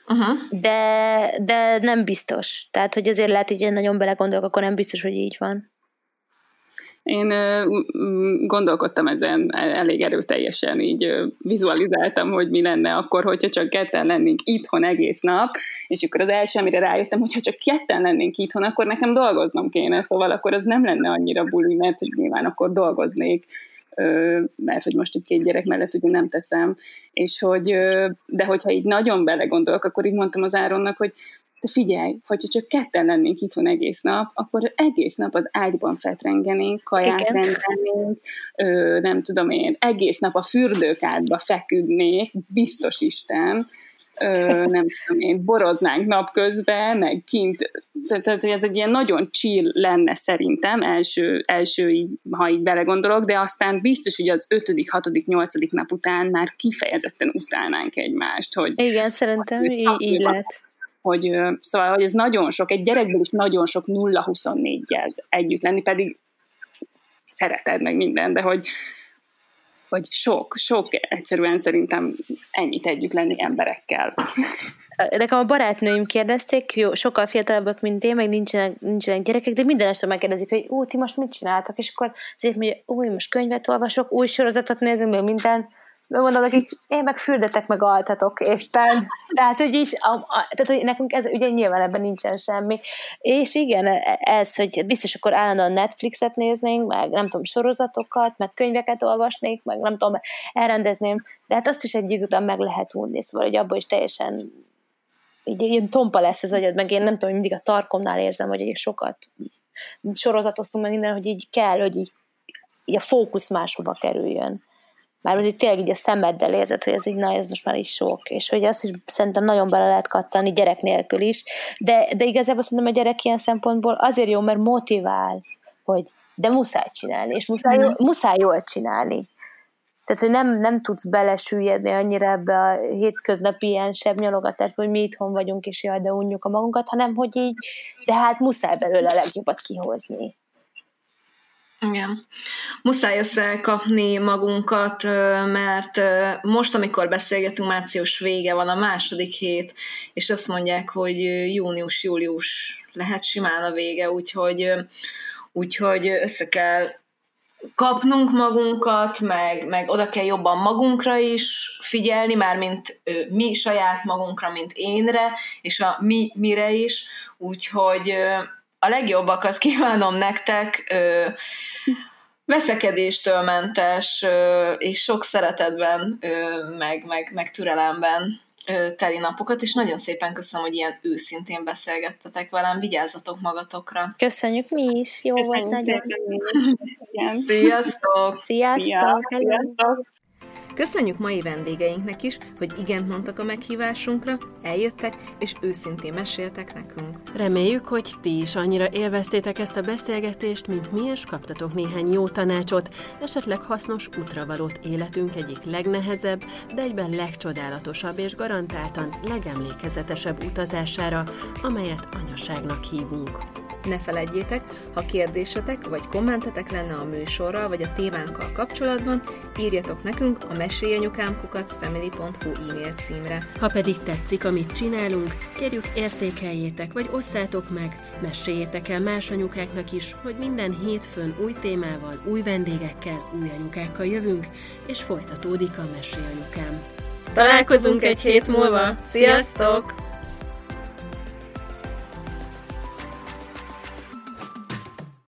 uh-huh. de, de nem biztos. Tehát, hogy azért lehet, hogy én nagyon belegondolok, akkor nem biztos, hogy így van. Én gondolkodtam ezen elég erőteljesen, így vizualizáltam, hogy mi lenne akkor, hogyha csak ketten lennénk itthon egész nap, és akkor az első, amire rájöttem, hogyha csak ketten lennénk itthon, akkor nekem dolgoznom kéne, szóval akkor az nem lenne annyira buli, mert hogy nyilván akkor dolgoznék, mert hogy most egy két gyerek mellett ugye nem teszem, és hogy, de hogyha így nagyon belegondolok, akkor így mondtam az Áronnak, hogy de figyelj, hogyha csak ketten lennénk itthon egész nap, akkor egész nap az ágyban fetrengenénk, kaját Igen. rendelnénk, ö, nem tudom én, egész nap a fürdőkádba feküdnék, biztos Isten, ö, nem tudom én, boroznánk napközben, meg kint, tehát hogy ez egy ilyen nagyon chill lenne szerintem, első, első így, ha így belegondolok, de aztán biztos, hogy az ötödik, hatodik, nyolcadik nap után már kifejezetten utálnánk egymást, hogy igen, szerintem így, így lehet. hogy szóval, hogy ez nagyon sok, egy gyerekből is nagyon sok 0-24-jel együtt lenni, pedig szereted meg minden, de hogy, hogy sok, sok egyszerűen szerintem ennyit együtt lenni emberekkel. Nekem a barátnőim kérdezték, jó, sokkal fiatalabbak, mint én, meg nincsenek, nincsenek gyerekek, de minden este megkérdezik, hogy ú, ti most mit csináltak, és akkor azért mondja, új, most könyvet olvasok, új sorozatot nézünk, meg minden, mondom nekik, én meg fürdetek, meg altatok éppen. Tehát, hogy is, a, a, tehát, hogy nekünk ez ugye nyilván ebben nincsen semmi. És igen, ez, hogy biztos akkor állandóan Netflixet néznénk, meg nem tudom, sorozatokat, meg könyveket olvasnék, meg nem tudom, elrendezném, de hát azt is egy idő után meg lehet unni, szóval, hogy abból is teljesen így ilyen tompa lesz az agyad, meg én nem tudom, mindig a tarkomnál érzem, hogy egy sokat sorozatoztunk meg minden, hogy így kell, hogy így, így a fókusz máshova kerüljön. Már hogy tényleg így a szemeddel érzed, hogy ez így, na, ez most már is sok, és hogy azt is szerintem nagyon bele lehet kattani gyerek nélkül is, de, de igazából szerintem a gyerek ilyen szempontból azért jó, mert motivál, hogy de muszáj csinálni, és muszáj, mm. muszáj jól csinálni. Tehát, hogy nem, nem tudsz belesüllyedni annyira ebbe a hétköznapi ilyen sebb nyalogatásba, hogy mi itthon vagyunk, és jaj, de unjuk a magunkat, hanem hogy így, de hát muszáj belőle a legjobbat kihozni. Igen. Muszáj összekapni magunkat, mert most, amikor beszélgetünk, március vége van, a második hét, és azt mondják, hogy június-július lehet simán a vége, úgyhogy, úgyhogy össze kell kapnunk magunkat, meg, meg oda kell jobban magunkra is figyelni, már mint mi saját magunkra, mint énre, és a mi mire is, úgyhogy a legjobbakat kívánom nektek, veszekedéstől mentes, és sok szeretetben, meg, meg, meg türelemben teli napokat, és nagyon szépen köszönöm, hogy ilyen őszintén beszélgettetek velem, vigyázzatok magatokra. Köszönjük mi is, jó Köszönjük volt nagyon. Sziasztok! Sziasztok! Sziasztok! Köszönjük mai vendégeinknek is, hogy igent mondtak a meghívásunkra, eljöttek és őszintén meséltek nekünk. Reméljük, hogy ti is annyira élveztétek ezt a beszélgetést, mint mi, és kaptatok néhány jó tanácsot, esetleg hasznos útravalót életünk egyik legnehezebb, de egyben legcsodálatosabb és garantáltan legemlékezetesebb utazására, amelyet anyaságnak hívunk. Ne felejtjétek, ha kérdésetek vagy kommentetek lenne a műsorral vagy a témánkkal kapcsolatban, írjatok nekünk a mesélyanyukámkukacfamily.hu e-mail címre. Ha pedig tetszik, amit csinálunk, kérjük értékeljétek vagy osszátok meg, meséljétek el más anyukáknak is, hogy minden hétfőn új témával, új vendégekkel, új anyukákkal jövünk, és folytatódik a Mesélyanyukám. Találkozunk egy hét múlva! Sziasztok!